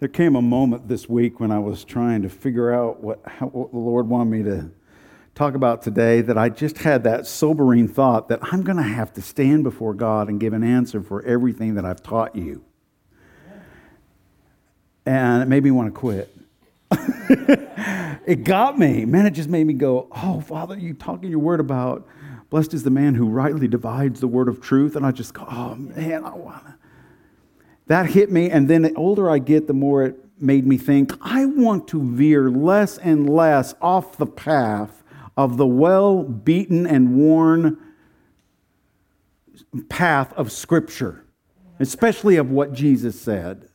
There came a moment this week when I was trying to figure out what, how, what the Lord wanted me to talk about today that I just had that sobering thought that I'm going to have to stand before God and give an answer for everything that I've taught you. And it made me want to quit. it got me. Man, it just made me go, Oh, Father, you talking your word about blessed is the man who rightly divides the word of truth. And I just go, Oh, man, I want to. That hit me. And then the older I get, the more it made me think, I want to veer less and less off the path of the well beaten and worn path of Scripture, especially of what Jesus said.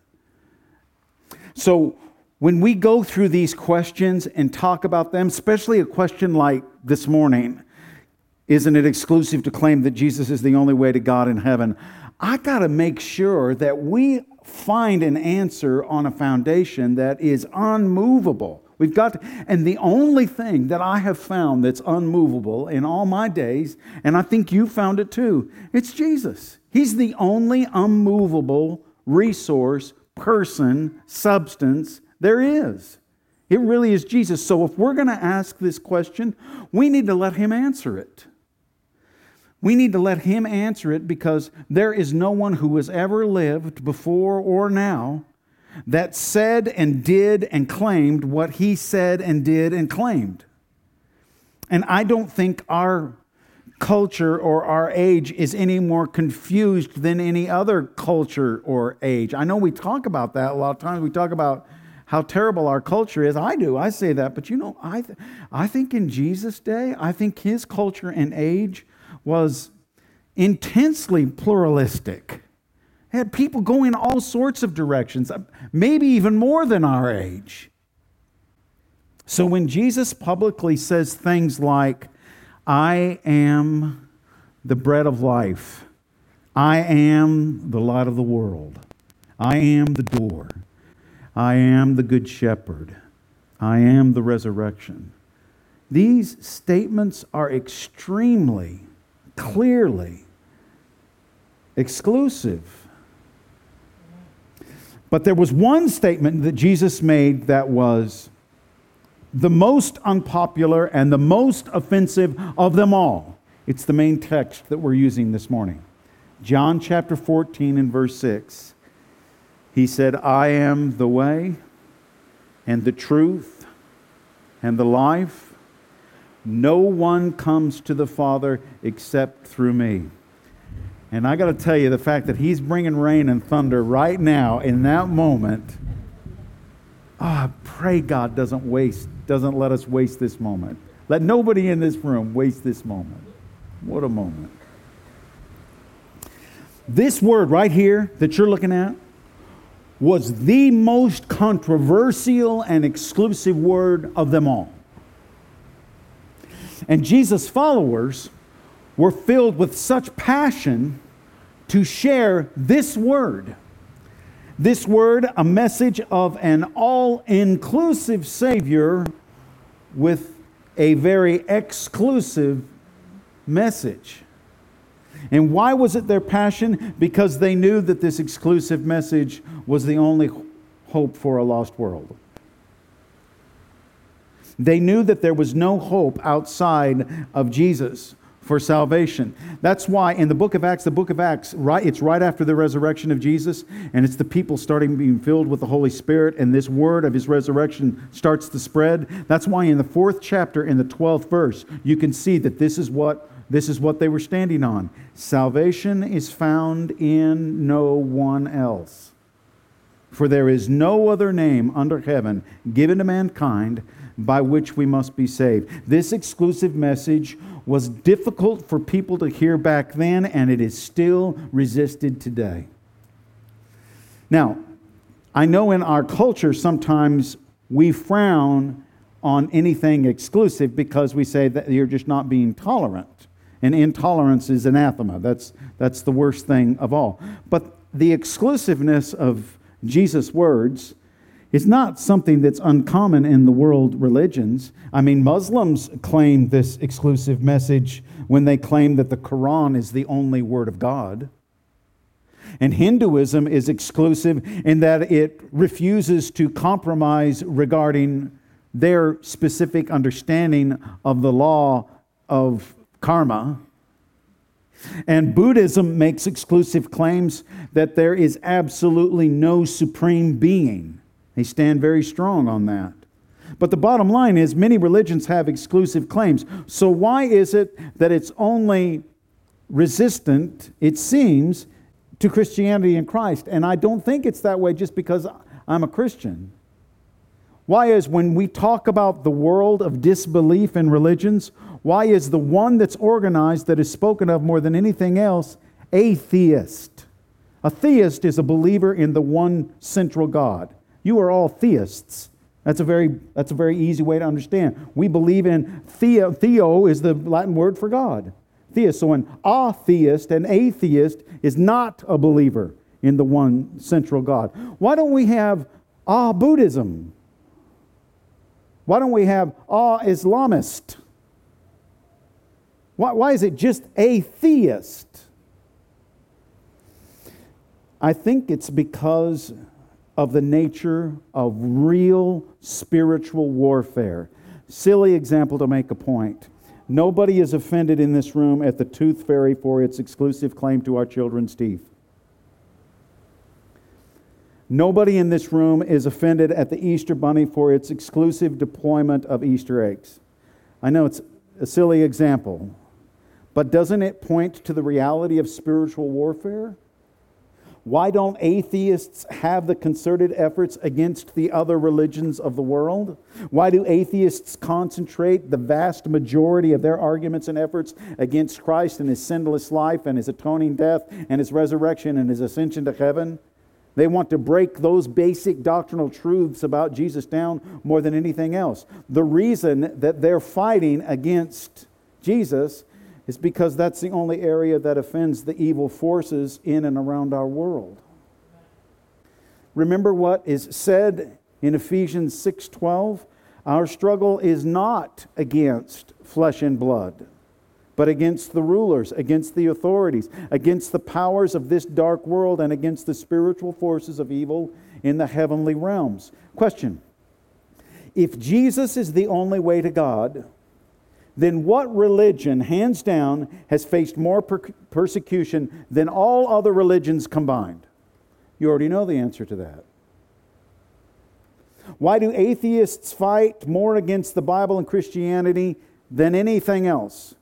So, when we go through these questions and talk about them, especially a question like this morning, isn't it exclusive to claim that Jesus is the only way to God in heaven? I got to make sure that we find an answer on a foundation that is unmovable. We've got to, and the only thing that I have found that's unmovable in all my days, and I think you found it too, it's Jesus. He's the only unmovable resource, person, substance there is. It really is Jesus. So if we're going to ask this question, we need to let Him answer it. We need to let Him answer it because there is no one who has ever lived before or now that said and did and claimed what He said and did and claimed. And I don't think our culture or our age is any more confused than any other culture or age. I know we talk about that a lot of times. We talk about how terrible our culture is. I do. I say that. But you know, I, th- I think in Jesus' day, I think his culture and age was intensely pluralistic. It had people going all sorts of directions, uh, maybe even more than our age. So when Jesus publicly says things like, I am the bread of life, I am the light of the world, I am the door, I am the good shepherd. I am the resurrection. These statements are extremely, clearly exclusive. But there was one statement that Jesus made that was the most unpopular and the most offensive of them all. It's the main text that we're using this morning. John chapter 14 and verse 6. He said, I am the way and the truth and the life. No one comes to the Father except through me. And I got to tell you, the fact that he's bringing rain and thunder right now in that moment, oh, I pray God doesn't waste, doesn't let us waste this moment. Let nobody in this room waste this moment. What a moment. This word right here that you're looking at, was the most controversial and exclusive word of them all. And Jesus' followers were filled with such passion to share this word. This word, a message of an all inclusive Savior with a very exclusive message. And why was it their passion? Because they knew that this exclusive message was the only hope for a lost world. They knew that there was no hope outside of Jesus for salvation. That's why in the book of Acts, the book of Acts, right, it's right after the resurrection of Jesus, and it's the people starting being filled with the Holy Spirit, and this word of his resurrection starts to spread. That's why in the fourth chapter, in the 12th verse, you can see that this is what this is what they were standing on. Salvation is found in no one else. For there is no other name under heaven given to mankind by which we must be saved. This exclusive message was difficult for people to hear back then, and it is still resisted today. Now, I know in our culture sometimes we frown on anything exclusive because we say that you're just not being tolerant and intolerance is anathema. That's, that's the worst thing of all. But the exclusiveness of Jesus' words is not something that's uncommon in the world religions. I mean, Muslims claim this exclusive message when they claim that the Quran is the only word of God. And Hinduism is exclusive in that it refuses to compromise regarding their specific understanding of the law of karma. And Buddhism makes exclusive claims that there is absolutely no supreme being. They stand very strong on that. But the bottom line is many religions have exclusive claims. So why is it that it's only resistant, it seems, to Christianity and Christ? And I don't think it's that way just because I'm a Christian. Why is when we talk about the world of disbelief in religions, why is the one that's organized that is spoken of more than anything else atheist? A theist is a believer in the one central God. You are all theists. That's a very, that's a very easy way to understand. We believe in theo. Theo is the Latin word for God. Theist. So an atheist, an atheist, is not a believer in the one central God. Why don't we have ah Buddhism? Why don't we have ah Islamist? Why, why is it just atheist? I think it's because of the nature of real spiritual warfare. Silly example to make a point. Nobody is offended in this room at the tooth fairy for its exclusive claim to our children's teeth. Nobody in this room is offended at the Easter Bunny for its exclusive deployment of Easter eggs. I know it's a silly example, but doesn't it point to the reality of spiritual warfare? Why don't atheists have the concerted efforts against the other religions of the world? Why do atheists concentrate the vast majority of their arguments and efforts against Christ and his sinless life and his atoning death and his resurrection and his ascension to heaven? They want to break those basic doctrinal truths about Jesus down more than anything else. The reason that they're fighting against Jesus is because that's the only area that offends the evil forces in and around our world. Remember what is said in Ephesians 6:12, our struggle is not against flesh and blood, but against the rulers, against the authorities, against the powers of this dark world and against the spiritual forces of evil in the heavenly realms. Question: If Jesus is the only way to God, then what religion, hands down, has faced more per- persecution than all other religions combined? You already know the answer to that. Why do atheists fight more against the Bible and Christianity than anything else?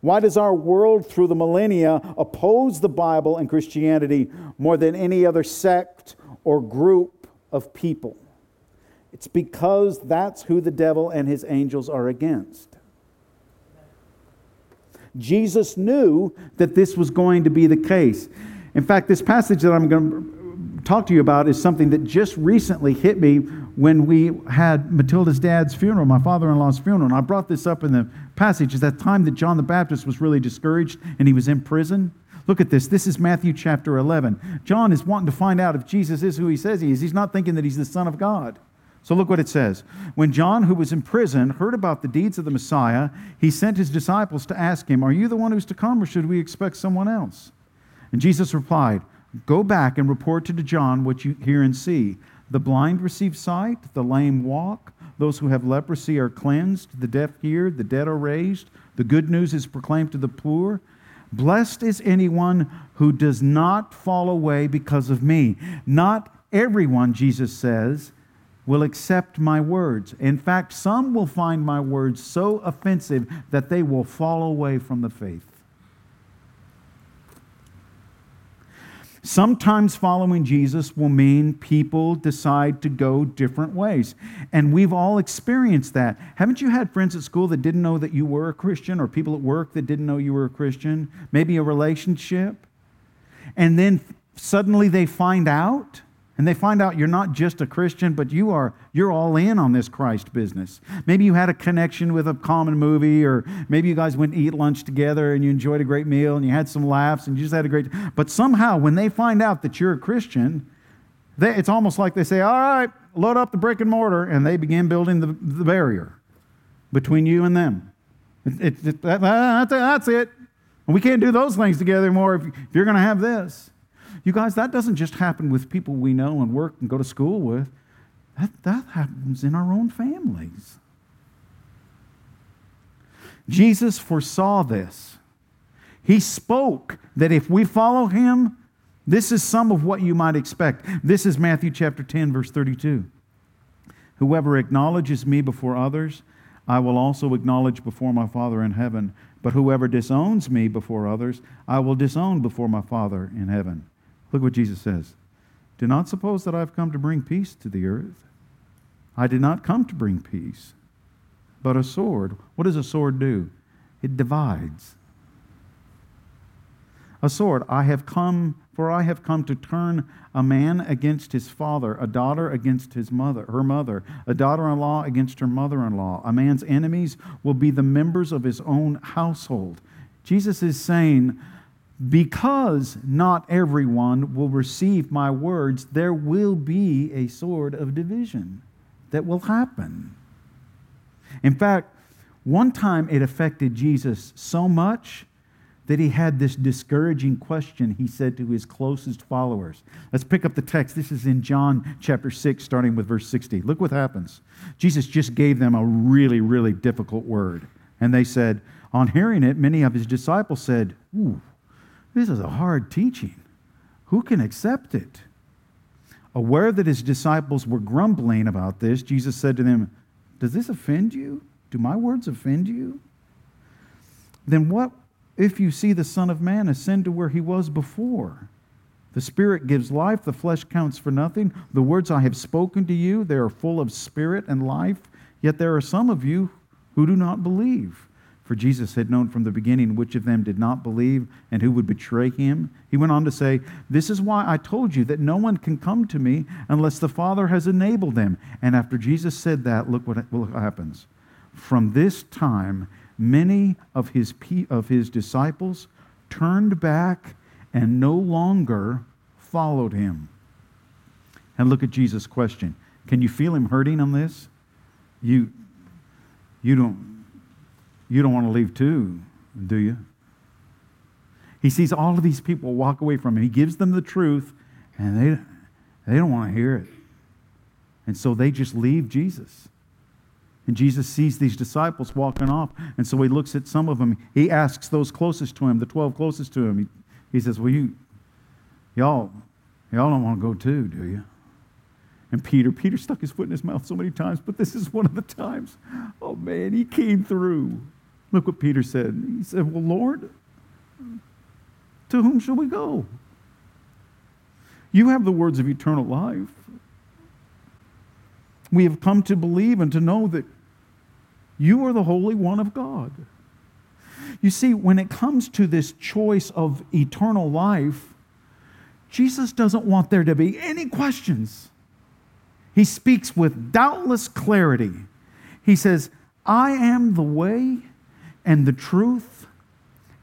Why does our world through the millennia oppose the Bible and Christianity more than any other sect or group of people? It's because that's who the devil and his angels are against. Jesus knew that this was going to be the case. In fact, this passage that I'm going to talk to you about is something that just recently hit me when we had Matilda's dad's funeral, my father in law's funeral. And I brought this up in the passage. Is that time that John the Baptist was really discouraged and he was in prison? Look at this. This is Matthew chapter 11. John is wanting to find out if Jesus is who he says he is. He's not thinking that he's the Son of God. So look what it says. When John, who was in prison, heard about the deeds of the Messiah, he sent his disciples to ask him, Are you the one who's to come, or should we expect someone else? And Jesus replied, Go back and report to John what you hear and see. The blind receive sight, the lame walk, those who have leprosy are cleansed, the deaf hear, the dead are raised, the good news is proclaimed to the poor. Blessed is anyone who does not fall away because of me. Not everyone, Jesus says, will accept my words. In fact, some will find my words so offensive that they will fall away from the faith. Sometimes following Jesus will mean people decide to go different ways. And we've all experienced that. Haven't you had friends at school that didn't know that you were a Christian, or people at work that didn't know you were a Christian? Maybe a relationship? And then suddenly they find out? And they find out you're not just a Christian, but you are you're all in on this Christ business. Maybe you had a connection with a common movie, or maybe you guys went to eat lunch together and you enjoyed a great meal and you had some laughs and you just had a great. But somehow, when they find out that you're a Christian, they, it's almost like they say, "All right, load up the brick and mortar," and they begin building the, the barrier between you and them. It, it, it, that, that's it. We can't do those things together anymore if, if you're going to have this. You guys, that doesn't just happen with people we know and work and go to school with. That, that happens in our own families. Jesus foresaw this. He spoke that if we follow him, this is some of what you might expect. This is Matthew chapter 10, verse 32. Whoever acknowledges me before others, I will also acknowledge before my Father in heaven. But whoever disowns me before others, I will disown before my Father in heaven. Look what Jesus says. Do not suppose that I have come to bring peace to the earth. I did not come to bring peace, but a sword. What does a sword do? It divides. A sword. I have come, for I have come to turn a man against his father, a daughter against his mother, her mother, a daughter-in-law against her mother-in-law. A man's enemies will be the members of his own household. Jesus is saying, because not everyone will receive my words, there will be a sword of division that will happen. In fact, one time it affected Jesus so much that he had this discouraging question he said to his closest followers. Let's pick up the text. This is in John chapter 6, starting with verse 60. Look what happens. Jesus just gave them a really, really difficult word. And they said, on hearing it, many of his disciples said, Ooh, this is a hard teaching. Who can accept it? Aware that his disciples were grumbling about this, Jesus said to them, Does this offend you? Do my words offend you? Then what if you see the Son of Man ascend to where he was before. The Spirit gives life, the flesh counts for nothing. The words I have spoken to you, they are full of spirit and life, yet there are some of you who do not believe. For Jesus had known from the beginning which of them did not believe and who would betray him. He went on to say, This is why I told you that no one can come to me unless the Father has enabled them. And after Jesus said that, look what happens. From this time, many of his, of his disciples turned back and no longer followed him. And look at Jesus' question. Can you feel him hurting on this? You, you, don't, you don't want to leave too, do you? He sees all of these people walk away from him. He gives them the truth, and they, they don't want to hear it. And so they just leave Jesus. And Jesus sees these disciples walking off. And so he looks at some of them. He asks those closest to him, the 12 closest to him. He, he says, Well, you, y'all, y'all don't want to go too, do you? And Peter, Peter stuck his foot in his mouth so many times, but this is one of the times. Oh man, he came through. Look what Peter said. He said, Well, Lord, to whom shall we go? You have the words of eternal life. We have come to believe and to know that you are the Holy One of God. You see, when it comes to this choice of eternal life, Jesus doesn't want there to be any questions. He speaks with doubtless clarity. He says, I am the way and the truth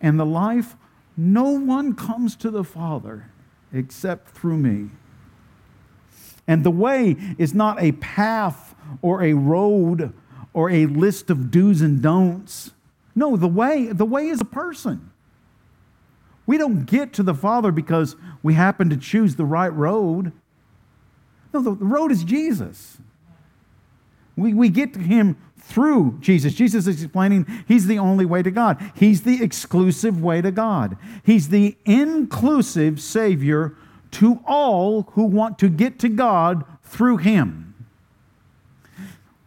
and the life. No one comes to the Father except through me. And the way is not a path or a road or a list of do's and don'ts. No, the way, the way is a person. We don't get to the Father because we happen to choose the right road. No, the, the road is Jesus. We, we get to Him through Jesus. Jesus is explaining He's the only way to God, He's the exclusive way to God, He's the inclusive Savior to all who want to get to God through Him.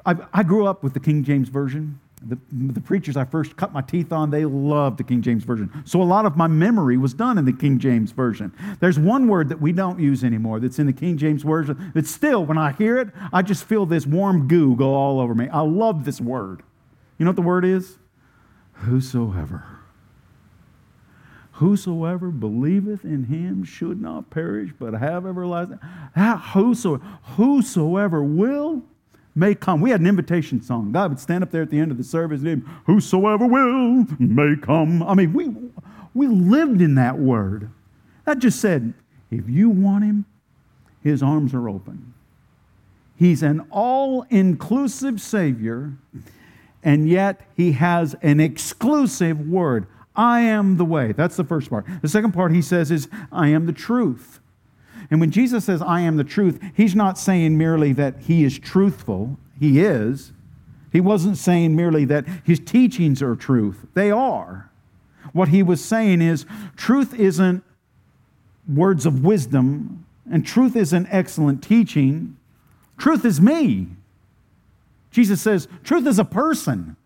I, I grew up with the King James Version. The, the, preachers I first cut my teeth on, they loved the King James Version. So a lot of my memory was done in the King James Version. There's one word that we don't use anymore that's in the King James Version that still, when I hear it, I just feel this warm goo go all over me. I love this word. You know what the word is? Whosoever. Whosoever believeth in him should not perish, but have everlasting. Whosoever, whosoever will may come. We had an invitation song. God would stand up there at the end of the service and whosoever will may come. I mean, we, we lived in that word. That just said, if you want him, his arms are open. He's an all inclusive Savior, and yet he has an exclusive word. I am the way. That's the first part. The second part he says is, I am the truth. And when Jesus says, I am the truth, he's not saying merely that he is truthful. He is. He wasn't saying merely that his teachings are truth. They are. What he was saying is truth isn't words of wisdom, and truth isn't excellent teaching. Truth is me. Jesus says, truth is a person,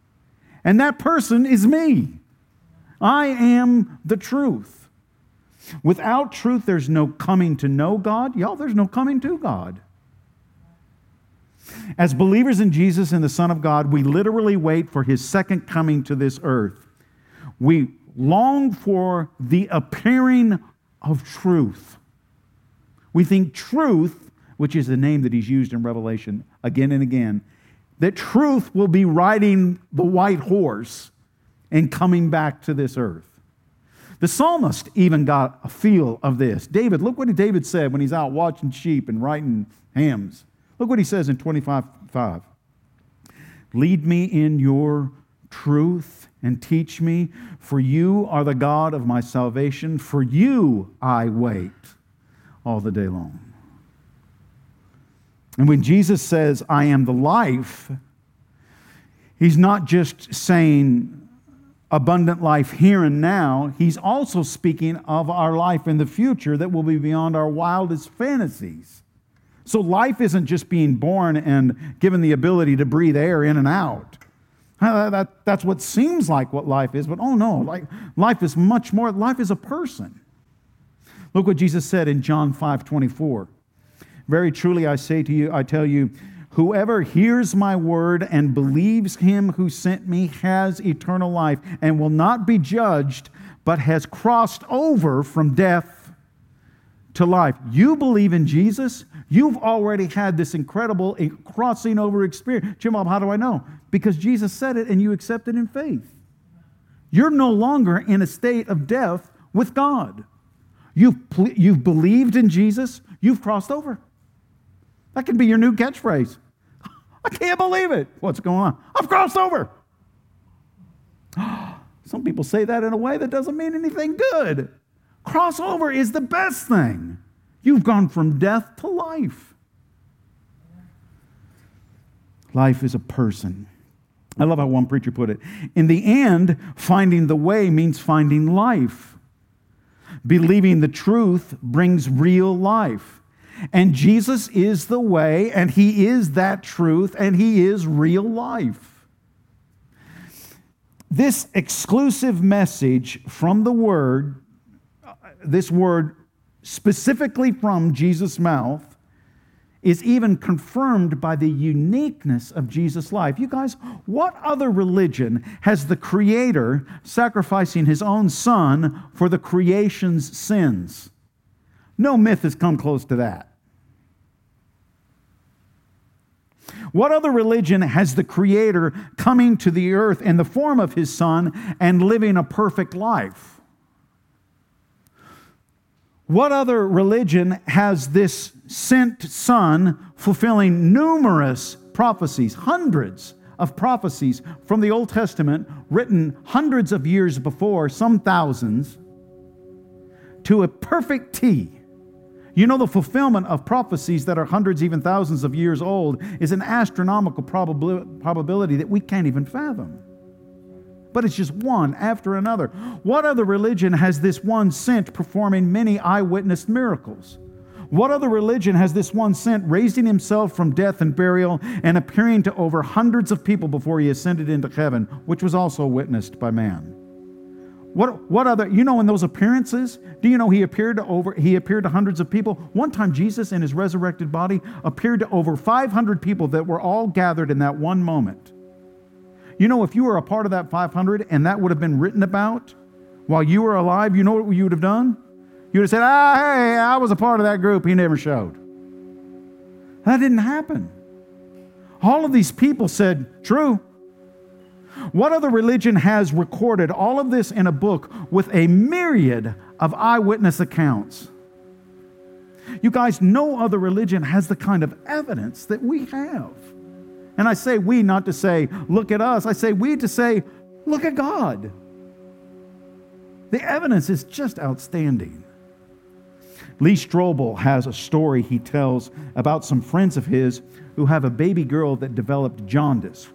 and that person is me. I am the truth. Without truth, there's no coming to know God. Y'all, there's no coming to God. As believers in Jesus and the Son of God, we literally wait for his second coming to this earth. We long for the appearing of truth. We think truth, which is the name that he's used in Revelation again and again, that truth will be riding the white horse and coming back to this earth. The psalmist even got a feel of this. David, look what David said when he's out watching sheep and writing hymns. Look what he says in 25 5. Lead me in your truth and teach me, for you are the God of my salvation. For you I wait all the day long. And when Jesus says, I am the life, he's not just saying abundant life here and now, he's also speaking of our life in the future that will be beyond our wildest fantasies. So life isn't just being born and given the ability to breathe air in and out. That, that's what seems like what life is, but oh no, like, life is much more. Life is a person. Look what Jesus said in John 5 24. Very truly I say to you, I tell you, whoever hears my word and believes him who sent me has eternal life and will not be judged, but has crossed over from death to life. You believe in Jesus, You've already had this incredible eh, crossing over experience. Jim Bob, how do I know? Because Jesus said it and you accepted in faith. You're no longer in a state of death with God. You've, you've believed in Jesus, you've crossed over. That could be your new catchphrase. I can't believe it. What's going on? I've crossed over. Some people say that in a way that doesn't mean anything good. Crossover is the best thing. You've gone from death to life. Life is a person. I love how one preacher put it. In the end, finding the way means finding life. Believing the truth brings real life. And Jesus is the way, and He is that truth, and He is real life. This exclusive message from the Word, this word specifically from Jesus' mouth is even confirmed by the uniqueness of Jesus' life. You guys, what other religion has the Creator sacrificing His own Son for the creation's sins? No myth has come close to that. What other religion has the Creator coming to the earth in the form of His Son and living a perfect life? What other religion has this sent son fulfilling numerous prophecies, hundreds of prophecies from the Old Testament written hundreds of years before, some thousands, to a perfect T? You know, the fulfillment of prophecies that are hundreds, even thousands of years old is an astronomical probability that we can't even fathom but it's just one after another. What other religion has this one sent performing many eyewitness miracles? What other religion has this one sent raising himself from death and burial and appearing to over hundreds of people before he ascended into heaven, which was also witnessed by man? What, what other, you know, in those appearances, do you know he appeared to over, he appeared to hundreds of people? One time Jesus in his resurrected body appeared to over 500 people that were all gathered in that one moment. You know, if you were a part of that 500 and that would have been written about while you were alive, you know what you would have done? You would have said, ah, hey, I was a part of that group. He never showed. That didn't happen. All of these people said, true. What other religion has recorded all of this in a book with a myriad of eyewitness accounts? You guys, no other religion has the kind of evidence that we have. And I say we not to say, look at us. I say we to say, look at God. The evidence is just outstanding. Lee Strobel has a story he tells about some friends of his who have a baby girl that developed jaundice.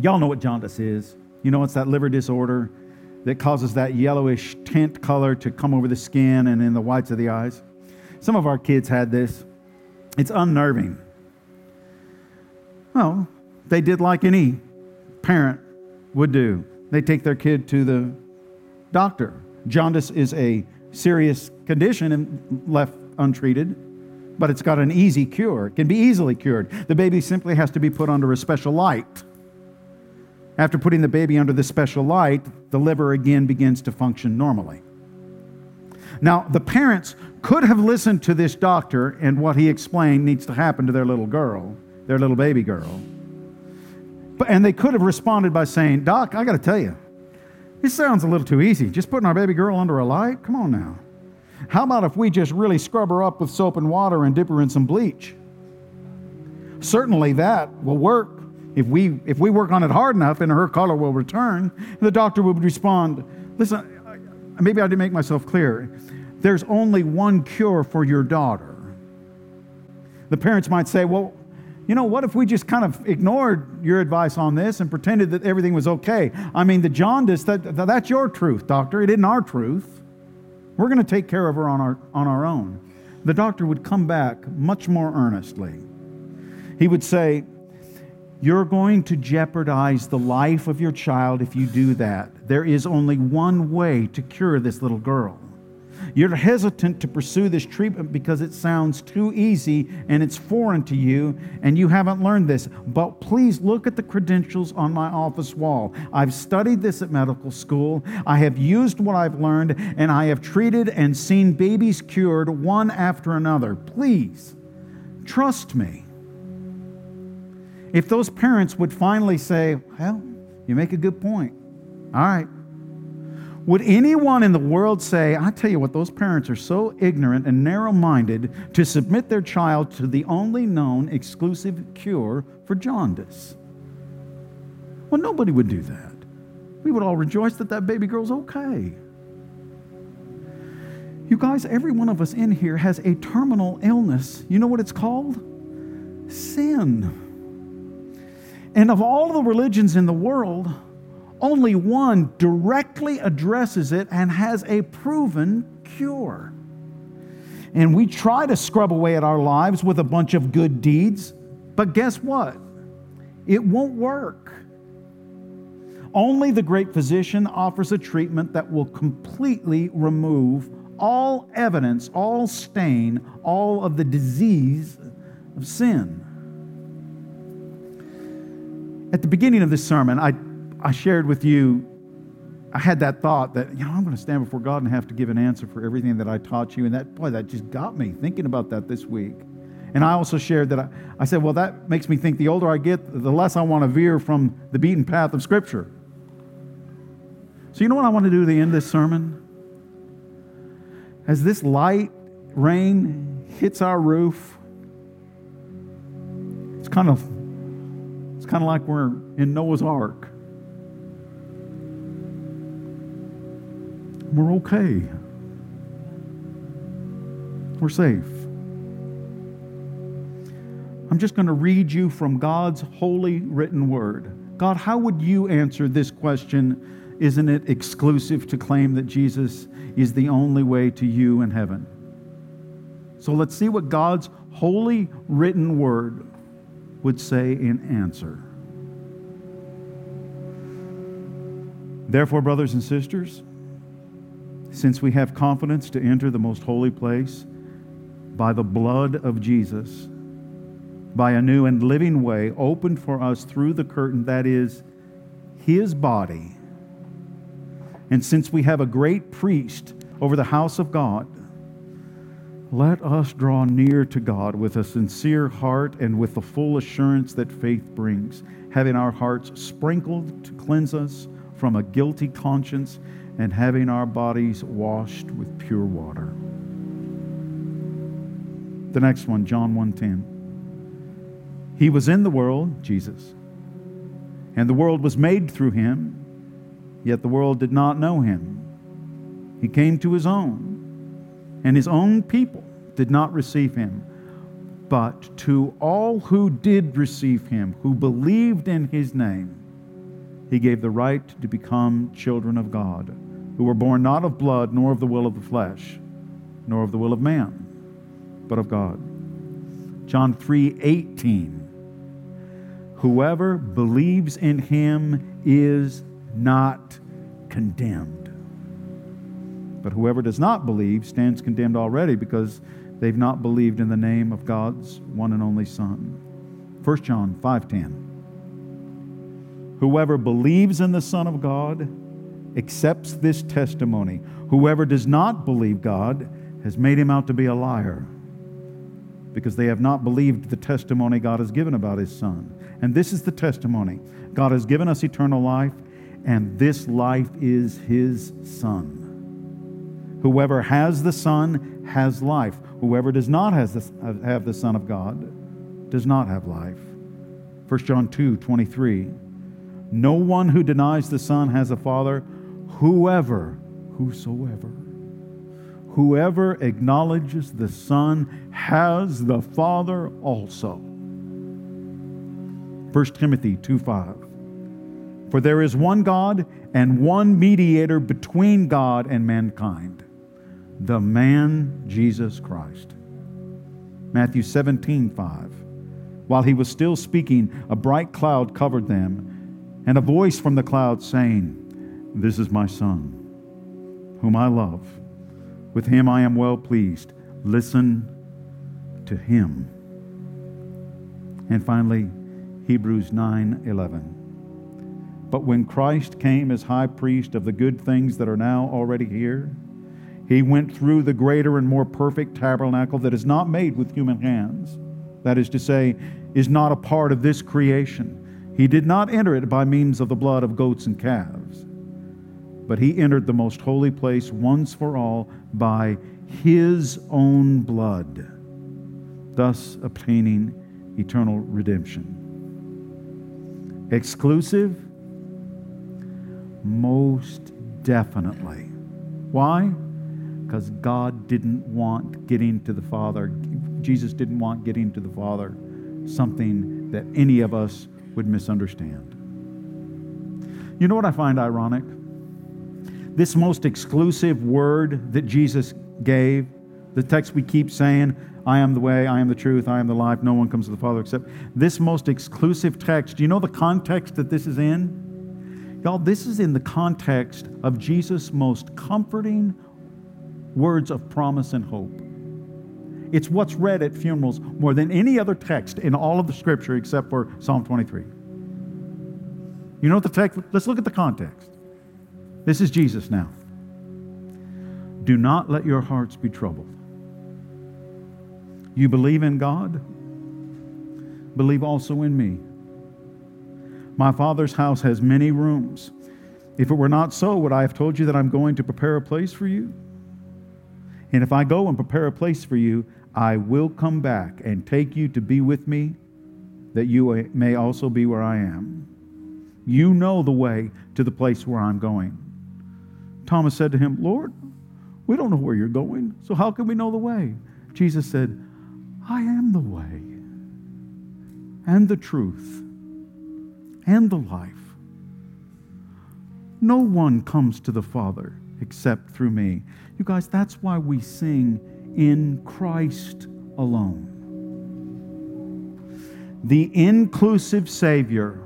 Y'all know what jaundice is. You know, it's that liver disorder that causes that yellowish tint color to come over the skin and in the whites of the eyes. Some of our kids had this. It's unnerving. Well, they did like any parent would do. They take their kid to the doctor. Jaundice is a serious condition and left untreated, but it's got an easy cure. It can be easily cured. The baby simply has to be put under a special light. After putting the baby under the special light, the liver again begins to function normally. Now, the parents could have listened to this doctor and what he explained needs to happen to their little girl, their little baby girl. But, and they could have responded by saying, Doc, I got to tell you, this sounds a little too easy. Just putting our baby girl under a light? Come on now. How about if we just really scrub her up with soap and water and dip her in some bleach? Certainly that will work. If we, if we work on it hard enough and her color will return, the doctor would respond, Listen, maybe I didn't make myself clear. There's only one cure for your daughter. The parents might say, Well, you know, what if we just kind of ignored your advice on this and pretended that everything was okay? I mean, the jaundice, that, that's your truth, doctor. It isn't our truth. We're going to take care of her on our, on our own. The doctor would come back much more earnestly. He would say, You're going to jeopardize the life of your child if you do that. There is only one way to cure this little girl. You're hesitant to pursue this treatment because it sounds too easy and it's foreign to you and you haven't learned this. But please look at the credentials on my office wall. I've studied this at medical school. I have used what I've learned and I have treated and seen babies cured one after another. Please trust me. If those parents would finally say, Well, you make a good point. All right, would anyone in the world say, I tell you what, those parents are so ignorant and narrow minded to submit their child to the only known exclusive cure for jaundice? Well, nobody would do that. We would all rejoice that that baby girl's okay. You guys, every one of us in here has a terminal illness. You know what it's called? Sin. And of all the religions in the world, only one directly addresses it and has a proven cure. And we try to scrub away at our lives with a bunch of good deeds, but guess what? It won't work. Only the great physician offers a treatment that will completely remove all evidence, all stain, all of the disease of sin. At the beginning of this sermon, I I shared with you, I had that thought that, you know, I'm going to stand before God and have to give an answer for everything that I taught you. And that, boy, that just got me thinking about that this week. And I also shared that I, I said, well, that makes me think the older I get, the less I want to veer from the beaten path of Scripture. So, you know what I want to do at the end of this sermon? As this light rain hits our roof, it's kind of kind of like we're in Noah's Ark. we're okay. We're safe. I'm just going to read you from God's holy written word. God, how would you answer this question? Isn't it exclusive to claim that Jesus is the only way to you in heaven? So let's see what God's holy written word would say in answer. Therefore, brothers and sisters, since we have confidence to enter the most holy place by the blood of Jesus, by a new and living way opened for us through the curtain that is his body. And since we have a great priest over the house of God, let us draw near to God with a sincere heart and with the full assurance that faith brings, having our hearts sprinkled to cleanse us from a guilty conscience and having our bodies washed with pure water. The next one, John 1:10. He was in the world, Jesus, and the world was made through him, yet the world did not know him. He came to his own, and his own people did not receive him. But to all who did receive him, who believed in his name, he gave the right to become children of God, who were born not of blood, nor of the will of the flesh, nor of the will of man, but of God. John 3 18. Whoever believes in him is not condemned. But whoever does not believe stands condemned already because they've not believed in the name of God's one and only Son. 1 John 5:10 Whoever believes in the Son of God accepts this testimony. Whoever does not believe God has made him out to be a liar because they have not believed the testimony God has given about his Son. And this is the testimony God has given us eternal life, and this life is his Son. Whoever has the Son has life. Whoever does not has the, have the Son of God does not have life. 1 John 2 23. No one who denies the Son has a Father. Whoever, whosoever, whoever acknowledges the Son has the Father also. 1 Timothy 2 5. For there is one God and one mediator between God and mankind, the man Jesus Christ. Matthew 17 5. While he was still speaking, a bright cloud covered them, and a voice from the cloud saying, This is my Son, whom I love. With him I am well pleased. Listen to him. And finally, Hebrews 9 11. But when Christ came as high priest of the good things that are now already here, he went through the greater and more perfect tabernacle that is not made with human hands. That is to say, is not a part of this creation. He did not enter it by means of the blood of goats and calves, but he entered the most holy place once for all by his own blood, thus obtaining eternal redemption. Exclusive? Most definitely. Why? Because God didn't want getting to the Father, Jesus didn't want getting to the Father something that any of us would misunderstand. You know what I find ironic? This most exclusive word that Jesus gave, the text we keep saying, I am the way, I am the truth, I am the life, no one comes to the Father except this most exclusive text. Do you know the context that this is in? Y'all, this is in the context of Jesus' most comforting words of promise and hope. It's what's read at funerals more than any other text in all of the scripture except for Psalm 23. You know what the text? Let's look at the context. This is Jesus now. Do not let your hearts be troubled. You believe in God? Believe also in me. My Father's house has many rooms. If it were not so, would I have told you that I'm going to prepare a place for you? And if I go and prepare a place for you, I will come back and take you to be with me, that you may also be where I am. You know the way to the place where I'm going. Thomas said to him, Lord, we don't know where you're going, so how can we know the way? Jesus said, I am the way and the truth and the life. No one comes to the Father except through me. You guys, that's why we sing in Christ alone. The inclusive Savior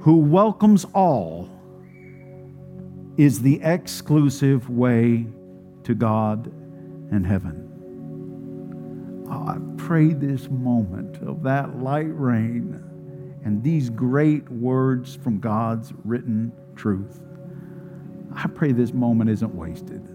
who welcomes all is the exclusive way to God and heaven. Oh, I pray this moment of that light rain and these great words from God's written truth. I pray this moment isn't wasted.